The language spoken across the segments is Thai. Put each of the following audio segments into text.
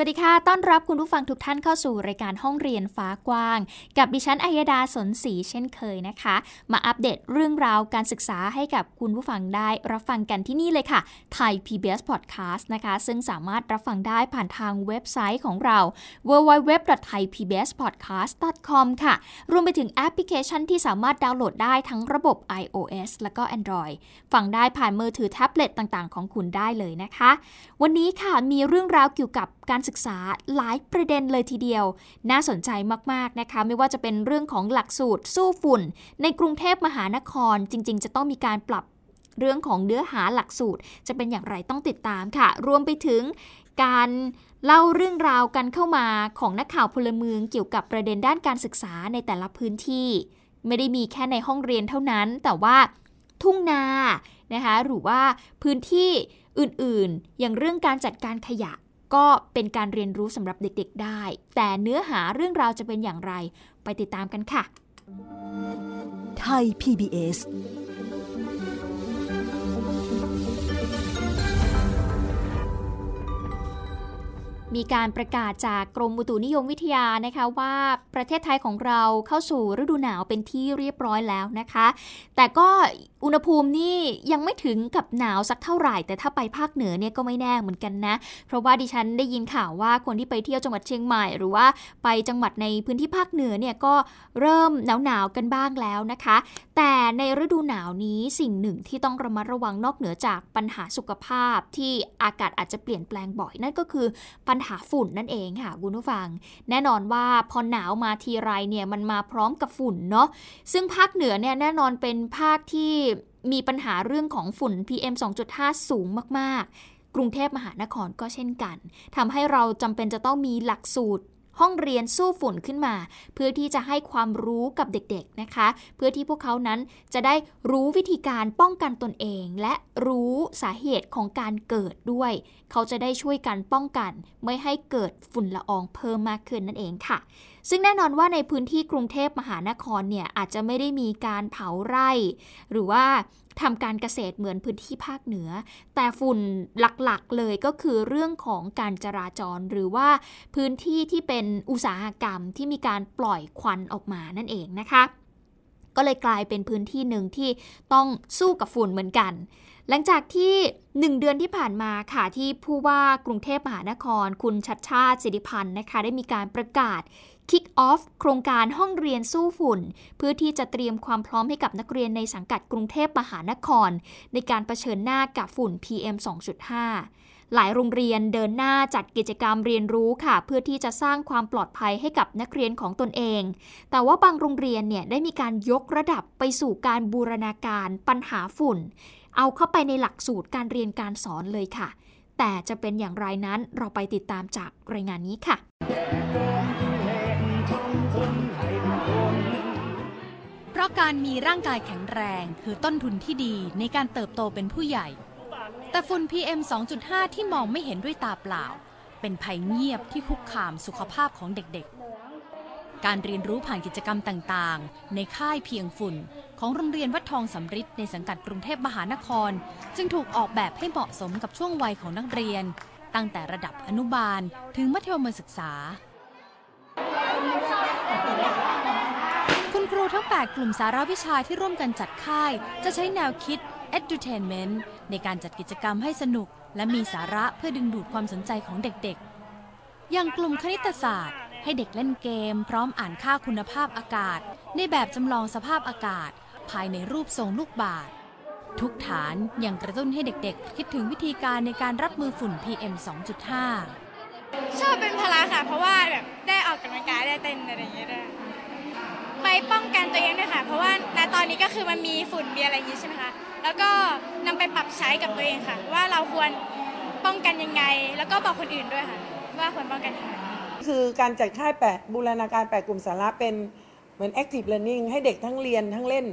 วัสดีค่ะ ต้อนรับคุณผู้ฟังทุกท่านเข้าสู่รายการห้องเรียนฟ้ากว้าง กับดิฉันอัยดาสนศรีเช่นเคยนะคะ มาอัปเดตเรื่องราวการศึกษาให้กับคุณผู้ฟังได้รับฟังกันที่นี่เลยค่ะไทย PBS Podcast นะคะ ซึ่งสามารถรับฟังได้ผ่านทางเว็บไซต์ของเรา www.thaipbspodcast.com ค่ะ รวมไปถึงแอปพลิเคชันที่สามารถดาวน์โหลดได้ทั้งระบบ iOS และก็ Android ฟังได้ผ่านมือถือแท็บเล็ตต่างๆ ของคุณได้เลยนะคะ วันนี้ค่ะมีเรื่องราวเกี่ยวกับ การศึกษาหลายประเด็นเลยทีเดียว น่าสนใจมากๆนะคะ ไม่ว่าจะเป็นเรื่องของหลักสูตรสู้ฝุ่น ในกรุงเทพมหานครจริง ๆ จะต้องมีการปรับเรื่องของเนื้อหาหลักสูตร จะเป็นอย่างไรต้องติดตามค่ะ รวมไปถึงการเล่าเรื่องราวกันเข้ามาของนักข่าวพลเมืองเกี่ยวกับประเด็นด้านการศึกษาในแต่ละพื้นที่ ไม่ได้มีแค่ในห้องเรียนเท่านั้น แต่ว่าทุ่งนานะคะหรือว่าพื้นที่อื่นๆ อย่างเรื่องการจัดการขยะ ก็เป็นการเรียนรู้สำหรับเด็กๆได้ แต่เนื้อหาเรื่องราวจะเป็นอย่างไร ไปติดตามกันค่ะ ไทย PBS มีการประกาศจากกรมอุตุนิยมวิทยานะคะว่าประเทศไทยของเราเข้าสู่ฤดูหนาวเป็นที่เรียบร้อยแล้วนะคะ แต่ก็อุณหภูมินี่ยังไม่ถึงกับหนาวสักเท่าไหร่ แต่ถ้าไปภาคเหนือเนี่ยก็ไม่แน่เหมือนกันนะ เพราะว่าดิฉันได้ยินข่าวว่าคนที่ไปเที่ยวจังหวัดเชียงใหม่ หรือว่าไปจังหวัดในพื้นที่ภาคเหนือเนี่ยก็เริ่มหนาวหนาวกันบ้างแล้วนะคะ แต่ในฤดูหนาวนี้สิ่งหนึ่งที่ต้องระมัดระวังนอกเหนือจากปัญหาสุขภาพที่อากาศอาจจะเปลี่ยนแปลงบ่อยนั่นก็คือปัญญหาฝุ่นนั่นเองค่ะคุณผู้ฟัง แน่นอนว่าพอหนาวมาทีไรเนี่ยมันมาพร้อมกับฝุ่นเนาะซึ่งภาคเหนือเนี่ยแน่นอนเป็นภาคที่มีปัญหาเรื่องของฝุ่น PM 2.5 สูงมากๆ กรุงเทพมหานครก็เช่นกันทำให้เราจำเป็นจะต้องมีหลักสูตร ห้องเรียนสู้ฝุ่นขึ้นมา เพื่อที่จะให้ความรู้กับเด็กๆนะคะ เพื่อที่พวกเขานั้นจะได้รู้วิธีการป้องกันตนเอง และรู้สาเหตุของการเกิดด้วย เขาจะได้ช่วยกันป้องกัน ไม่ให้เกิดฝุ่นละอองเพิ่มมากขึ้นนั่นเองค่ะซึ่งแน่นอนว่าในพื้นที่กรุงเทพมหานครเนี่ยอาจจะไม่ได้มีการเผาไร่ หรือว่าทำการเกษตรเหมือนพื้นที่ภาคเหนือ แต่ฝุ่นหลักๆเลยก็คือเรื่องของการจราจรหรือว่าพื้นที่ที่เป็นอุตสาหกรรมที่มีการปล่อยควันออกมานั่นเองนะคะ ก็เลยกลายเป็นพื้นที่หนึ่งที่ต้องสู้กับฝุ่นเหมือนกัน หลังจากที่ 1 เดือนที่ผ่านมาค่ะที่ผู้ว่ากรุงเทพมหานคร คุณชัดชาติสิริพันธ์นะคะได้มีการประกาศ Kick Off โครงการห้องเรียนสู้ฝุ่น เพื่อที่จะเตรียมความพร้อมให้กับนักเรียนในสังกัดกรุงเทพมหานคร ในการเผชิญหน้ากับฝุ่น PM 2.5 หลายโรงเรียนเดินหน้าจัดกิจกรรมเรียนรู้ค่ะ เพื่อที่จะสร้างความปลอดภัยให้กับนักเรียนของตนเอง แต่ว่าบางโรงเรียนเนี่ยได้มีการยกระดับไปสู่การบูรณาการปัญหาฝุ่น เอาเข้าไปในหลักสูตรการเรียนการสอนเลยค่ะ แต่จะเป็นอย่างไรนั้นเราไปติดตามจากรายงานนี้ค่ะเพราะการมีร่างกายแข็งแรงคือต้นทุนที่ดีในการเติบโตเป็นผู้ใหญ่ แต่ฝุ่น PM 2.5 ที่มองไม่เห็นด้วยตาเปล่า เป็นภัยเงียบที่คุกคามสุขภาพของเด็กๆ การเรียนรู้ผ่านกิจกรรมต่างๆ ในค่ายเพียงฝุ่น ของโรงเรียนวัดทองสำริดในสังกัดกรุงเทพมหานคร จึงถูกออกแบบให้เหมาะสมกับช่วงวัยของนักเรียน ตั้งแต่ระดับอนุบาลถึงมัธยมศึกษา คุณครูทั้ง 8 กลุ่มสาระวิชาที่ร่วมกันจัดค่าย จะใช้แนวคิด edutainment ในการจัดกิจกรรมให้สนุก และมีสาระเพื่อดึงดูดความสนใจของเด็กๆ อย่างกลุ่มคณิตศาสตร์ ให้เด็กเล่นเกม พร้อมอ่านค่าคุณภาพอากาศ ในแบบจำลองสภาพอากาศ ภายในรูปทรงลูกบาศก์ทุกฐานยังกระตุ้นให้เด็กๆ คิดถึงวิธีการในการรับมือฝุ่น PM 2.5 ชอบเป็นพละค่ะ เพราะว่าแบบได้ออกกำลังกายได้เต้นอะไรอย่างเงี้ยด้วยไปป้องกันตัวเองด้วยค่ะ เพราะว่าณตอนนี้ก็คือมันมีฝุ่นมีอะไรอย่างงี้ใช่ไหมคะแล้วก็นำไปปรับใช้กับตัวเองค่ะ ว่าเราควรป้องกันยังไง แล้วก็บอกคนอื่นด้วยค่ะ ว่าควรป้องกันยังไง คือการจัดค่ายแปดบูรณาการแปดกลุ่มสาระเป็นเหมือน active learning ให้เด็กทั้งเรียนทั้งเล่น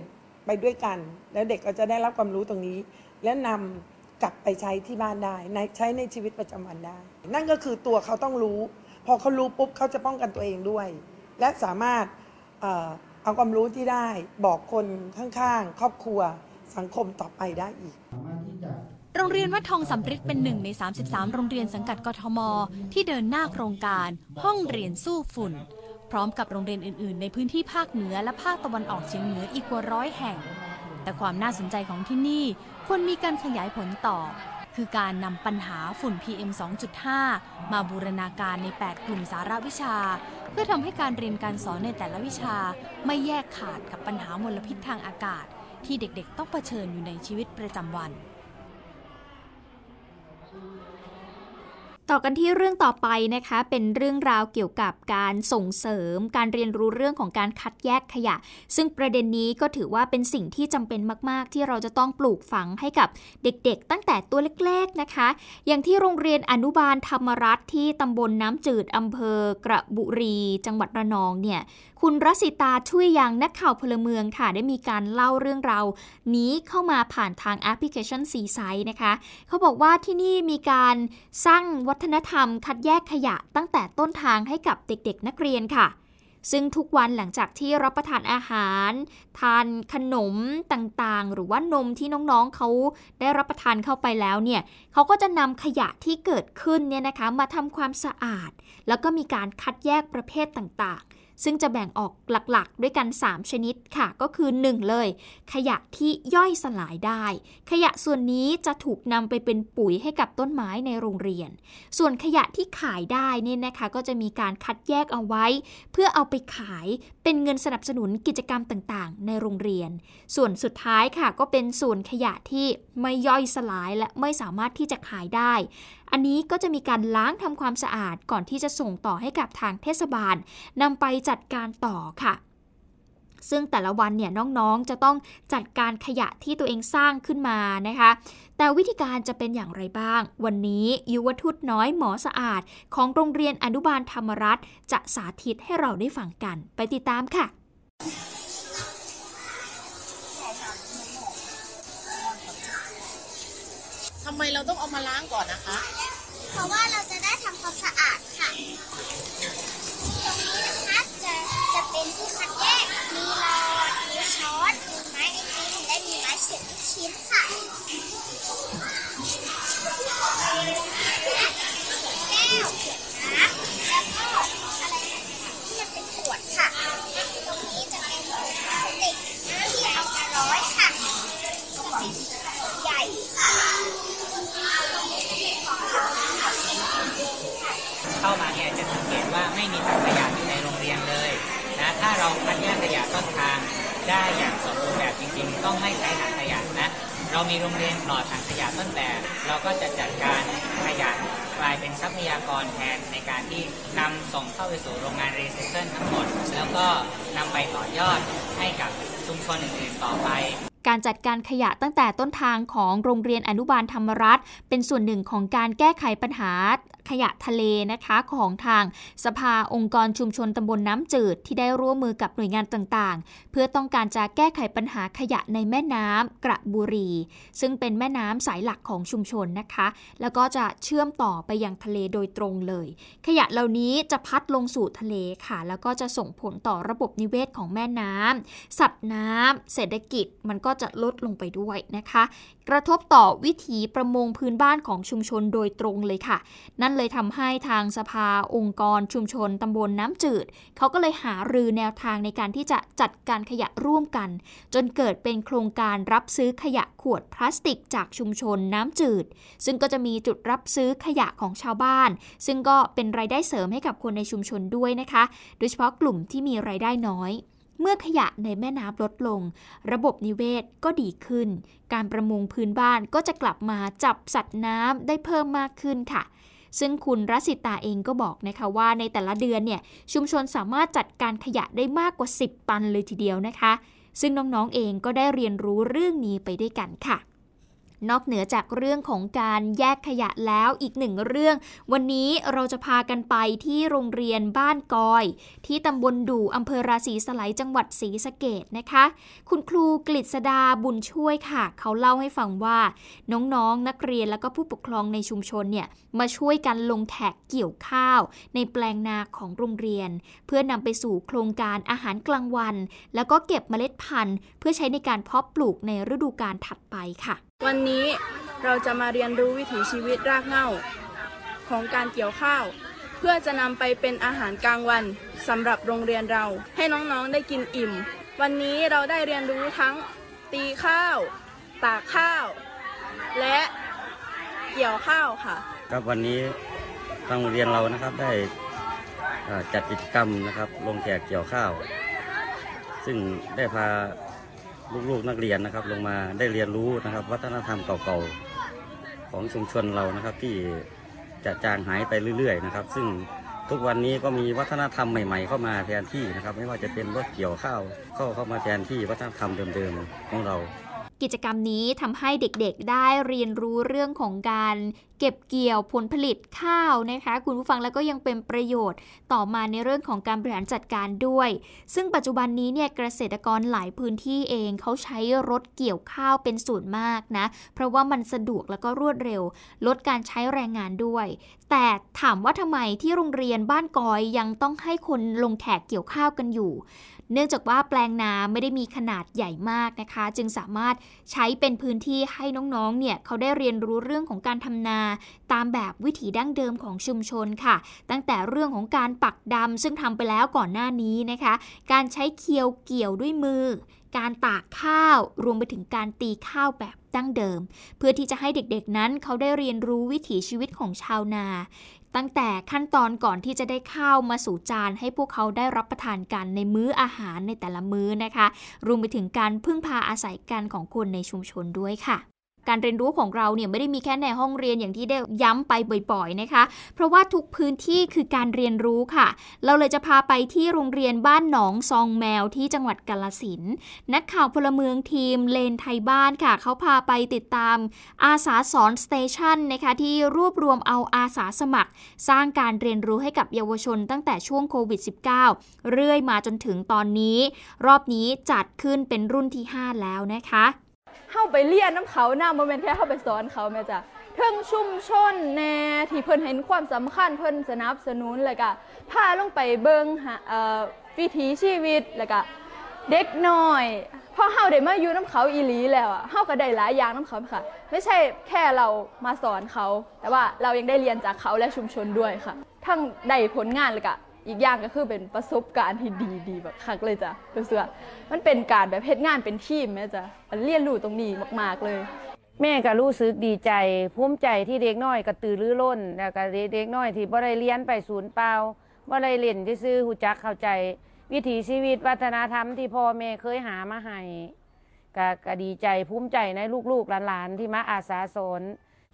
ไปด้วยกัน แล้วเด็กก็จะได้รับความรู้ตรงนี้ และนำกลับไปใช้ที่บ้านได้ในใช้ในชีวิตประจำวันได้ นั่นก็คือตัวเขาต้องรู้ พอเขารู้ปุ๊บเขาจะป้องกันตัวเองด้วย และสามารถเอ่อเอาความรู้ที่ได้บอกคนข้างๆ ครอบครัวสังคมต่อไปได้อีก โรงเรียนวัดทองสำริดเป็นหนึ่งใน 33 โรงเรียนสังกัดกทม ที่เดินหน้าโครงการห้องเรียนสู้ฝุ่น พร้อมกับโรงเรียนอื่น ๆ ในพื้นที่ภาคเหนือและภาคตะวันออกเฉียงเหนืออีกกว่าร้อยแห่ง แต่ความน่าสนใจของที่นี่ควรมีการขยายผลต่อ คือการนำปัญหาฝุ่น PM 2.5 มาบูรณาการใน 8 กลุ่มสาระวิชา เพื่อทำให้การเรียนการสอนในแต่ละวิชา ไม่แยกขาดกับปัญหามลพิษทางอากาศ ที่เด็กๆ ต้องเผชิญอยู่ในชีวิตประจำวัน ต่อกันที่เรื่องต่อไปนะคะ เป็นเรื่องราวเกี่ยวกับการส่งเสริม การเรียนรู้เรื่องของการคัดแยกขยะ ซึ่งประเด็นนี้ก็ถือว่าเป็นสิ่งที่จำเป็นมาก ๆ ที่เราจะต้องปลูกฝังให้กับเด็กๆ ตั้งแต่ตัวเล็กๆนะคะ อย่างที่โรงเรียนอนุบาลธรรมรัฐที่ตำบลน้ำจืดอำเภอกระบุรี จังหวัดระนองเนี่ยคุณรัสิตาช่วยยังนักข่าวพลเมืองค่ะ ได้มีการเล่าเรื่องราวนี้เข้ามาผ่านทางแอปพลิเคชันซีไซนะคะเขาบอกว่าที่นี่มีการสร้างวัฒนธรรม คัดแยกขยะตั้งแต่ต้นทางให้กับเด็กๆ นักเรียนค่ะ ซึ่งทุกวันหลังจากที่รับประทานอาหาร ทานขนมต่างๆ หรือว่านมที่น้องๆเขาได้รับประทานเข้าไปแล้วเนี่ยเขาก็จะนำขยะที่เกิดขึ้นเนี่ยนะคะมาทำความสะอาด แล้วก็มีการคัดแยกประเภทต่างๆ ซึ่งจะแบ่งออกหลักๆ ด้วยกัน 3 ชนิดค่ะ ก็คือ 1 เลย ขยะที่ย่อยสลายได้ ขยะส่วนนี้จะถูกนำไปเป็นปุ๋ยให้กับต้นไม้ในโรงเรียน ส่วนขยะที่ขายได้เนี่ยนะคะก็จะมีการคัดแยกเอาไว้ เพื่อเอาไปขายเป็นเงินสนับสนุนกิจกรรมต่างๆ ในโรงเรียน ส่วนสุดท้ายค่ะก็เป็นส่วนขยะที่ไม่ย่อยสลายและไม่สามารถที่จะขายได้อันนี้ก็จะมีการล้างทำความสะอาดก่อนที่จะส่งต่อให้กับทางเทศบาลนำไปจัดการต่อค่ะซึ่งแต่ละวันเนี่ยน้องๆ จะต้องจัดการขยะที่ตัวเองสร้างขึ้นมานะคะ แต่วิธีการจะเป็นอย่างไรบ้าง วันนี้ยุวทุตน้อยหมอสะอาด ของโรงเรียนอนุบาลธรรมรัฐจะสาธิตให้เราได้ฟังกัน ไปติดตามค่ะ ไมเราต้องเอามาล้างก่อนนะคะ เพราะว่าเราจะได้ทำความสะอาด เรามีโรงเรียนปลอดถังขยะต้นแบบเราก็จะจัดการขยะกลายเป็นทรัพยากรแทนในการที่นำส่งเข้าไปสู่โรงงานรีไซเคิลทั้งหมด แล้วก็นำไปต่อยอดให้กับชุมชนอื่นๆต่อไปการจัดการขยะตั้งแต่ต้นทางของโรงเรียนอนุบาลธรรมรัฐ เป็นส่วนหนึ่งของการแก้ไขปัญหา ขยะทะเลนะคะของทางสภาองค์กรชุมชนตำบลน้ำจืดที่ได้ร่วมมือกับหน่วยงานต่างๆ เพื่อต้องการจะแก้ไขปัญหาขยะในแม่น้ำกระบุรี ซึ่งเป็นแม่น้ำสายหลักของชุมชนนะคะ แล้วก็จะเชื่อมต่อไปยังทะเลโดยตรงเลย ขยะเหล่านี้จะพัดลงสู่ทะเลค่ะ แล้วก็จะส่งผลต่อระบบนิเวศของแม่น้ำสัตว์น้ำเศรษฐกิจมันก็จะลดลงไปด้วยนะคะ กระทบต่อวิถีประมงพื้นบ้านของชุมชนโดยตรงเลยค่ะ นั่นเลยทำให้ทางสภาองค์กรชุมชนตำบลน้ำจืด เขาก็เลยหารือแนวทางในการที่จะจัดการขยะร่วมกัน จนเกิดเป็นโครงการรับซื้อขยะขวดพลาสติกจากชุมชนน้ำจืด ซึ่งก็จะมีจุดรับซื้อขยะของชาวบ้าน ซึ่งก็เป็นรายได้เสริมให้กับคนในชุมชนด้วยนะคะ โดยเฉพาะกลุ่มที่มีรายได้น้อยเมื่อขยะในแม่น้ำลดลง ระบบนิเวศก็ดีขึ้น การประมงพื้นบ้านก็จะกลับมาจับสัตว์น้ำได้เพิ่มมากขึ้นค่ะ ซึ่งคุณรัสิตาเองก็บอกนะคะว่าในแต่ละเดือนเนี่ยชุมชนสามารถจัดการขยะได้มากกว่า 10 ตันเลยทีเดียวนะคะ ซึ่งน้องๆเองก็ได้เรียนรู้เรื่องนี้ไปด้วยกันค่ะ นอกเหนือจากเรื่องของการแยกขยะแล้วอีกหนึ่งเรื่อง วันนี้เราจะพากันไปที่โรงเรียนบ้านกอย ที่ตำบลดู่อำเภอราศีสไลจังหวัดศรีสะเกดนะคะ คุณครูกฤษดาบุญช่วยค่ะ เขาเล่าให้ฟังว่า น้องๆนนักเรียนแล้วก็ผู้ปกครองในชุมชนเนี่ยมาช่วยกันลงแขกเกี่ยวข้าว ในแปลงนาของโรงเรียน เพื่อนำไปสู่โครงการอาหารกลางวัน แล้วก็เก็บเมล็ดพันธุ์ เพื่อใช้ในการเพาะปลูกในฤดูกาลถัดไปค่ะวันนี้เราจะมาเรียนรู้วิถีชีวิตรากเหง้า ของการเกี่ยวข้าว เพื่อจะนำไปเป็นอาหารกลางวันสำหรับโรงเรียนเราให้น้องๆได้กินอิ่ม วันนี้เราได้เรียนรู้ทั้งตีข้าว ตากข้าว และเกี่ยวข้าวค่ะ ครับวันนี้ทางโรงเรียนเรานะครับได้จัดกิจกรรมนะครับลงแขกเกี่ยวข้าว ซึ่งได้พา ลูกๆนักเรียนนะครับ ลงมาได้เรียนรู้นะครับ วัฒนธรรมเก่าๆของชุมชนเรานะครับ ที่จะจางหายไปเรื่อยๆนะครับ ซึ่งทุกวันนี้ก็มีวัฒนธรรมใหม่ๆ เข้ามาแทนที่นะครับ ไม่ว่าจะเป็นรถเกี่ยวข้าวเข้าเข้ามาแทนที่วัฒนธรรมเดิมๆของเรา กิจกรรมนี้ทำให้เด็กๆได้เรียนรู้เรื่องของการเก็บเกี่ยวผลผลิตข้าวนะคะ คุณผู้ฟังแล้วก็ยังเป็นประโยชน์ต่อมาในเรื่องของการบริหารจัดการด้วย ซึ่งปัจจุบันนี้เนี่ยเกษตรกรหลายพื้นที่เองเขาใช้รถเกี่ยวข้าวเป็นส่วนมากนะ เพราะว่ามันสะดวกแล้วก็รวดเร็ว ลดการใช้แรงงานด้วย แต่ถามว่าทำไมที่โรงเรียนบ้านกอยยังต้องให้คนลงแขกเกี่ยวข้าวกันอยู่ เนื่องจากว่าแปลงนาไม่ได้มีขนาดใหญ่มากนะคะ จึงสามารถใช้เป็นพื้นที่ให้น้องๆ เนี่ยเขาได้เรียนรู้เรื่องของการทำนา ตามแบบวิถีดั้งเดิมของชุมชนค่ะ ตั้งแต่เรื่องของการปักดำซึ่งทำไปแล้วก่อนหน้านี้นะคะ การใช้เคียวเกี่ยวด้วยมือ การตากข้าว รวมไปถึงการตีข้าวแบบดั้งเดิม เพื่อที่จะให้เด็กๆนั้นเขาได้เรียนรู้วิถีชีวิตของชาวนา ตั้งแต่ขั้นตอนก่อนที่จะได้ข้าวมาสู่จานให้พวกเขาได้รับประทานกันในมื้ออาหารในแต่ละมื้อนะคะ รวมไปถึงการพึ่งพาอาศัยกันของคนในชุมชนด้วยค่ะ การเรียนรู้ของเราเนี่ยไม่ได้มีแค่ในห้องเรียนอย่างที่ได้ย้ำไปบ่อยๆนะคะ เพราะว่าทุกพื้นที่คือการเรียนรู้ค่ะ เราเลยจะพาไปที่โรงเรียนบ้านหนองซองแมวที่จังหวัดกาลสินนักข่าวพลเมืองทีมเลนไทยบ้านค่ะเขาพาไปติดตามอาสาสอน station นะคะที่รวบรวมเอาอาสาสมัคร สร้างการเรียนรู้ให้กับเยาวชนตั้งแต่ช่วงโควิด -19 เรื่อยมาจนถึงตอนนี้ รอบนี้จัดขึ้นเป็นรุ่นที่ 5 แล้วนะคะ เข้าไปเรียนน้ำเขาหน้าโมเมนต์แค่เข้าไปสอนเขาแม่จ้ะเทิงชุมชนแน่ที่เพิ่นเห็นความสำคัญเพิ่นสนับสนุนแล้วก็พาลงไปเบิงหาเอ่อวิถีชีวิตแล้วก็เด็กน้อยพอเฮาได้มาอยู่น้ำเขาอีหลีแล้วอะเฮาก็ได้หลายอย่างน้ำเขาค่ะ ไม่ใช่แค่เรามาสอนเขา แต่ว่าเรายังได้เรียนจากเขาและชุมชนด้วยค่ะ ทั้งได้ผลงานแล้วก็ อีกอย่างก็คือเป็นประสบการณ์ที่ดีดีแบบคักเลยจ้ะรู้สึกว่ามันเป็นการแบบเฮ็ดงานเป็นทีมแม่จ้ะมันเรียนรู้ตรงนี้มาก ๆเลย แม่ก็รู้สึกดีใจภูมิใจที่เด็กน้อยกระตือรือร้นแล้วก็เด็กน้อยที่บ่ได้เรียนไปศูนย์เปล่าบ่ได้เล่นซื่อๆหูจักเข้าใจ วิถีชีวิตวัฒนธรรมที่พ่อแม่เคยหามาให้ก็ก็ดีใจภูมิใจในลูกๆหลานๆที่มาอาสาสอน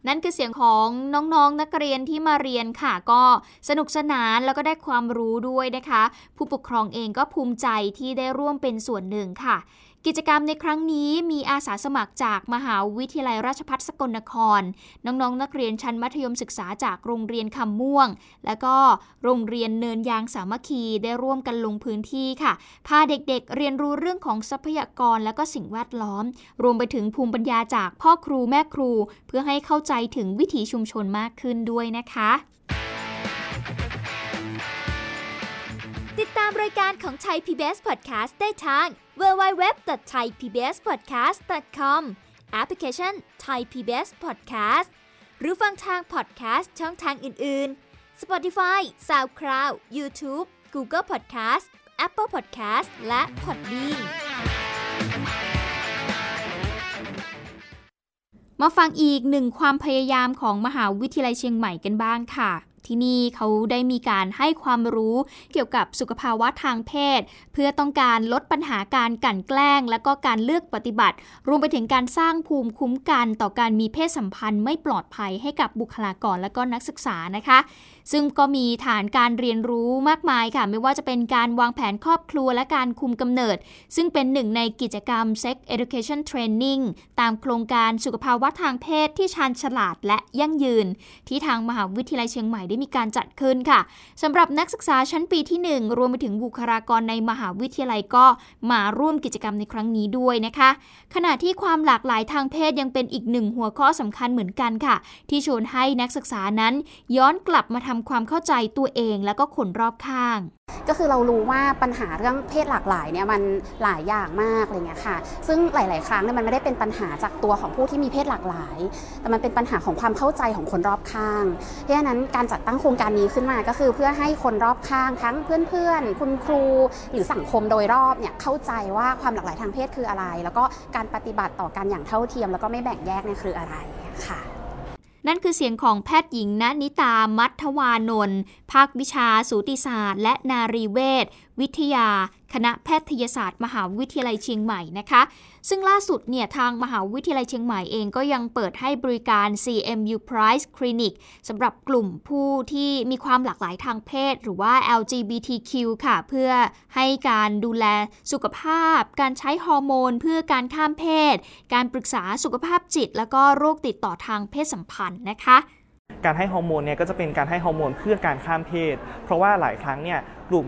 นั่นคือเสียงของน้องๆนนักเรียนที่มาเรียนค่ะ ก็สนุกสนานแล้วก็ได้ความรู้ด้วยนะคะ ผู้ปกครองเองก็ภูมิใจที่ได้ร่วมเป็นส่วนหนึ่งค่ะ กิจกรรมในครั้งนี้มีอาสาสมัครจากมหาวิทยาลัยราชภัฏสกลนคร น้องๆนักเรียนชั้นมัธยมศึกษาจากโรงเรียนคำม่วง และก็โรงเรียนเนินยางสามัคคีได้ร่วมกันลงพื้นที่ค่ะ พาเด็กๆ เรียนรู้เรื่องของทรัพยากรและก็สิ่งแวดล้อม รวมไปถึงภูมิปัญญาจากพ่อครูแม่ครู เพื่อให้เข้าใจถึงวิถีชุมชนมากขึ้นด้วยนะคะามรายการของไทย PBS Podcast ได้ทาง www.thaipbspodcast.com แอปพลิเคชัน Thai PBS Podcast หรือฟังทาง podcast ช่องทางอื่น ๆ Spotify SoundCloud YouTube Google Podcast Apple Podcast และ Podbean มาฟังอีกหนึ่งความพยายามของมหาวิทยาลัยเชียงใหม่กันบ้างค่ะ ที่นี่เขาได้มีการให้ความรู้เกี่ยวกับสุขภาวะทางเพศ เพื่อต้องการลดปัญหาการกลั่นแกล้ง และก็การเลือกปฏิบัติ รวมไปถึงการสร้างภูมิคุ้มกันต่อการมีเพศสัมพันธ์ไม่ปลอดภัยให้กับบุคลากรและก็นักศึกษานะคะ ซึ่งก็มีฐานการเรียนรู้มากมายค่ะ ไม่ว่าจะเป็นการวางแผนครอบครัวและการคุมกำเนิด ซึ่งเป็นหนึ่งในกิจกรรม Sex Education Training ตามโครงการสุขภาวะทางเพศที่ชาญฉลาดและยั่งยืน ที่ทางมหาวิทยาลัยเชียงใหม่ได้มีการจัดขึ้นค่ะสำหรับนักศึกษาชั้นปีที่ 1 รวมไปถึงบุคลากรในมหาวิทยาลัยก็มาร่วมกิจกรรมในครั้งนี้ด้วยนะคะ ขณะที่ความหลากหลายทางเพศยังเป็นอีกหนึ่งหัวข้อสำคัญเหมือนกันค่ะ ที่ชวนให้นักศึกษานั้นย้อนกลับมาทำความเข้าใจตัวเองแล้วก็คนรอบข้าง ก็คือเรารู้ว่าปัญหาเรื่องเพศหลากหลายเนี่ยมันหลายอย่างมากอะไรเงี้ยค่ะ ซึ่งหลาย ๆ ครั้งเนี่ยมันไม่ได้เป็นปัญหาจากตัวของผู้ที่มีเพศหลากหลาย แต่มันเป็นปัญหาของความเข้าใจของคนรอบข้าง เพราะฉะนั้นการจัดตั้งโครงการนี้ขึ้นมาก็คือเพื่อให้คนรอบข้างทั้งเพื่อน ๆ คุณครู หรือสังคมโดยรอบเนี่ยเข้าใจว่าความหลากหลายทางเพศคืออะไร แล้วก็การปฏิบัติต่อกันอย่างเท่าเทียม แล้วก็ไม่แบ่งแยกเนี่ยคืออะไรค่ะ นั่นคือเสียงของแพทย์หญิงณนิตามัทวานนท์ภาควิชาสูติศาสตร์ และนารีเวชวิทยา คณะแพทยศาสตร์ มหาวิทยาลัยเชียงใหม่นะคะ ซึ่งล่าสุดเนี่ยทางมหาวิทยาลัยเชียงใหม่เองก็ยังเปิดให้บริการ CMU Price Clinic สำหรับกลุ่มผู้ที่มีความหลากหลายทางเพศ หรือว่า LGBTQ ค่ะ เพื่อให้การดูแลสุขภาพ การใช้ฮอร์โมน เพื่อการข้ามเพศ การปรึกษาสุขภาพจิต แล้วก็โรคติดต่อทางเพศสัมพันธ์นะคะ การให้ฮอร์โมนเนี่ยก็จะเป็นการให้ฮอร์โมนเพื่อการข้ามเพศ เพราะว่าหลายครั้งเนี่ยกลุ่ม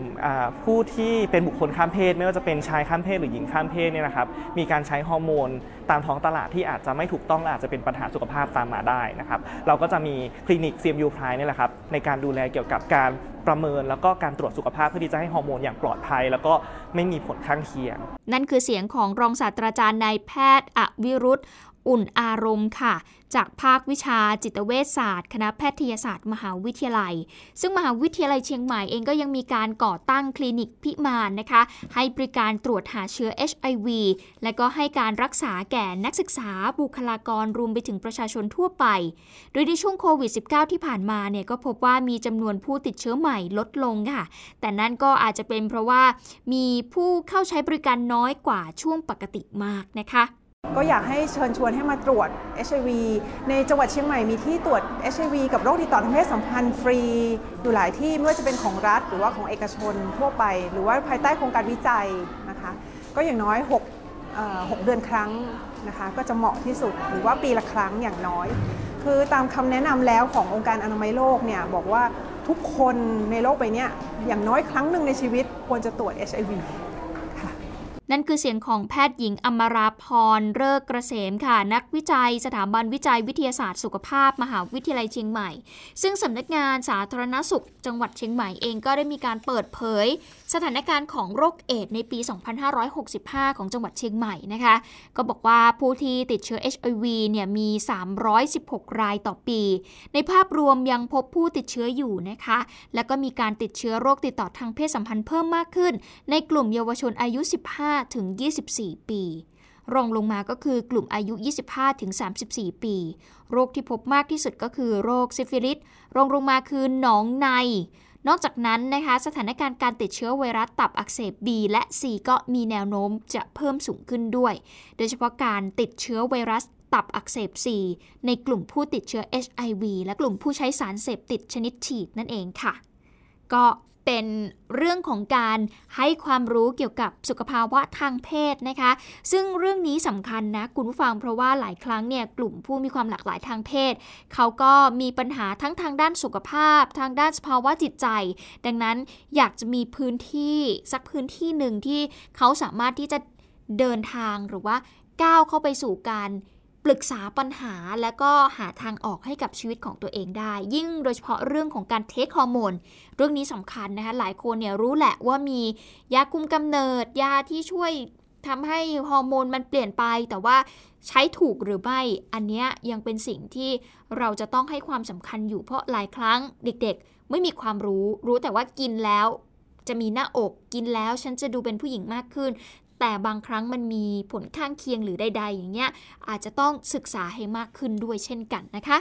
ผู้ที่เป็นบุคคลข้ามเพศ ไม่ว่าจะเป็นชายข้ามเพศหรือหญิงข้ามเพศเนี่ยนะครับมีการใช้ฮอร์โมนตามท้องตลาดที่อาจจะไม่ถูกต้องและอาจจะเป็นปัญหาสุขภาพตามมาได้นะครับเราก็จะมีคลินิก CMU Prime นี่แหละครับในการดูแลเกี่ยวกับการประเมิน แล้วก็การตรวจสุขภาพเพื่อที่จะให้ฮอร์โมนอย่างปลอดภัย แล้วก็ไม่มีผลข้างเคียง นั่นคือเสียงของรองศาสตราจารย์นายแพทย์อวิรุธ อุ่นอารมณ์ค่ะ จากภาควิชาจิตเวชศาสตร์ คณะแพทยศาสตร์ มหาวิทยาลัย ซึ่งมหาวิทยาลัยเชียงใหม่เองก็ยังมีการก่อตั้งคลินิกพิมานนะคะ ให้บริการตรวจหาเชื้อ HIV และก็ให้การรักษาแก่นักศึกษาบุคลากรรวมไปถึงประชาชนทั่วไป โดยในช่วงโควิด -19 ที่ผ่านมาเนี่ยก็พบว่ามีจำนวนผู้ติดเชื้อใหม่ลดลงค่ะ แต่นั่นก็อาจจะเป็นเพราะว่ามีผู้เข้าใช้บริการน้อยกว่าช่วงปกติมากนะคะ ก็อยากให้เชิญชวนให้มาตรวจ HIV ในจังหวัดเชียงใหม่มีที่ตรวจ HIV กับโรคติดต่อทางเพศสัมพันธ์ฟรี อยู่หลายที่ไม่ว่าจะเป็นของรัฐ หรือว่าของเอกชนทั่วไป หรือว่าภายใต้โครงการวิจัยนะคะ ก็อย่างน้อย6เอ่อ6เดือนครั้งนะคะก็จะเหมาะที่สุดหรือว่าปีละครั้งอย่างน้อย คือตามคำแนะนำแล้วขององค์การอนามัยโลกเนี่ยบอกว่าทุกคนในโลกใบนี้อย่างน้อยครั้งหนึ่งในชีวิตควรจะตรวจ HIV นั่นคือเสียงของแพทย์หญิงอมราพรเลิกเกษมค่ะ นักวิจัยสถาบันวิจัยวิทยาศาสตร์สุขภาพ มหาวิทยาลัยเชียงใหม่ ซึ่งสำนักงานสาธารณสุข จังหวัดเชียงใหม่เองก็ได้มีการเปิดเผย สถานการณ์ของโรคเอดส์ในปี 2565 ของจังหวัดเชียงใหม่นะคะ ก็บอกว่าผู้ที่ติดเชื้อ HIV เนี่ยมี 316 รายต่อปี ในภาพรวมยังพบผู้ติดเชื้ออยู่นะคะ แล้วก็มีการติดเชื้อโรคติดต่อทางเพศสัมพันธ์เพิ่มมากขึ้น ในกลุ่มเยาวชนอายุ 15ถึง 24 ปี รองลงมาก็คือกลุ่มอายุ 25 ถึง 34 ปี โรคที่พบมากที่สุดก็คือโรคซิฟิลิส รองลงมาคือหนองใน นอกจากนั้นนะคะสถานการณ์การติดเชื้อไวรัสตับอักเสบ B และ C ก็มีแนวโน้มจะเพิ่มสูงขึ้นด้วย โดยเฉพาะการติดเชื้อไวรัสตับอักเสบ C ในกลุ่มผู้ติดเชื้อ HIV และกลุ่มผู้ใช้สารเสพติดชนิดฉีดนั่นเองค่ะ ก็ เป็นเรื่องของการให้ความรู้เกี่ยวกับสุขภาวะทางเพศนะคะ ซึ่งเรื่องนี้สำคัญนะคุณผู้ฟังเพราะว่าหลายครั้งเนี่ยกลุ่มผู้มีความหลากหลายทางเพศ เขาก็มีปัญหาทั้งทางด้านสุขภาพ ทางด้านสภาวะจิตใจ ดังนั้นอยากจะมีพื้นที่สักพื้นที่หนึ่งที่เขาสามารถที่จะเดินทางหรือว่าก้าวเข้าไปสู่การ ปรึกษาปัญหาและก็หาทางออกให้กับชีวิตของตัวเองได้ ยิ่งโดยเฉพาะเรื่องของการเทคฮอร์โมนเรื่องนี้สำคัญนะคะ หลายคนเนี่ยรู้แหละว่ามียาคุมกำเนิด ยาที่ช่วยทำให้ฮอร์โมนมันเปลี่ยนไป แต่ว่าใช้ถูกหรือไม่ อันนี้ยังเป็นสิ่งที่เราจะต้องให้ความสำคัญอยู่เพราะหลายครั้งเด็กๆ ไม่มีความรู้ รู้แต่ว่ากินแล้วจะมีหน้าอกกินแล้วฉันจะดูเป็นผู้หญิงมากขึ้น แต่บางครั้งมันมีผลข้างเคียงหรือใด ๆ อย่างเงี้ยอาจจะต้องศึกษาให้มากขึ้นด้วยเช่นกันนะคะ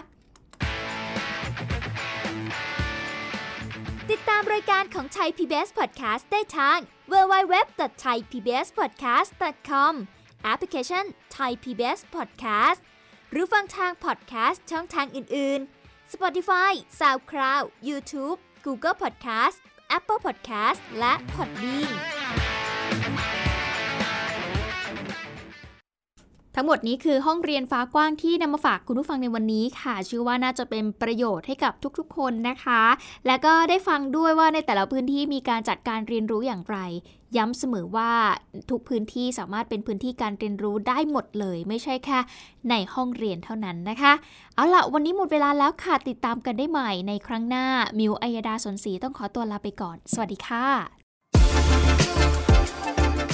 ติดตามรายการของไทย PBS Podcast ได้ทาง www.thaipbspodcast.com แอปพลิเคชัน Thai PBS Podcast หรือฟังทาง podcast ช่องทางอื่น ๆ Spotify SoundCloud YouTube Google Podcast Apple Podcast และ Podbean ทั้งหมดนี้คือห้องเรียนฟ้ากว้างที่นำมาฝากคุณผู้ฟังในวันนี้ค่ะ ชื่อว่าน่าจะเป็นประโยชน์ให้กับทุกๆ คนนะคะ และก็ได้ฟังด้วยว่าในแต่ละพื้นที่มีการจัดการเรียนรู้อย่างไร ย้ำเสมอว่าทุกพื้นที่สามารถเป็นพื้นที่การเรียนรู้ได้หมดเลย ไม่ใช่แค่ในห้องเรียนเท่านั้นนะคะ เอาละวันนี้หมดเวลาแล้วค่ะติดตามกันได้ใหม่ในครั้งหน้ามิวอัยดาสนศรีต้องขอตัวลาไปก่อน สวัสดีค่ะ